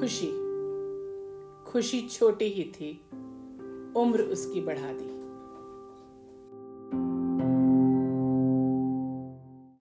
खुशी। खुशी छोटी ही थी उम्र उसकी बढ़ा दी।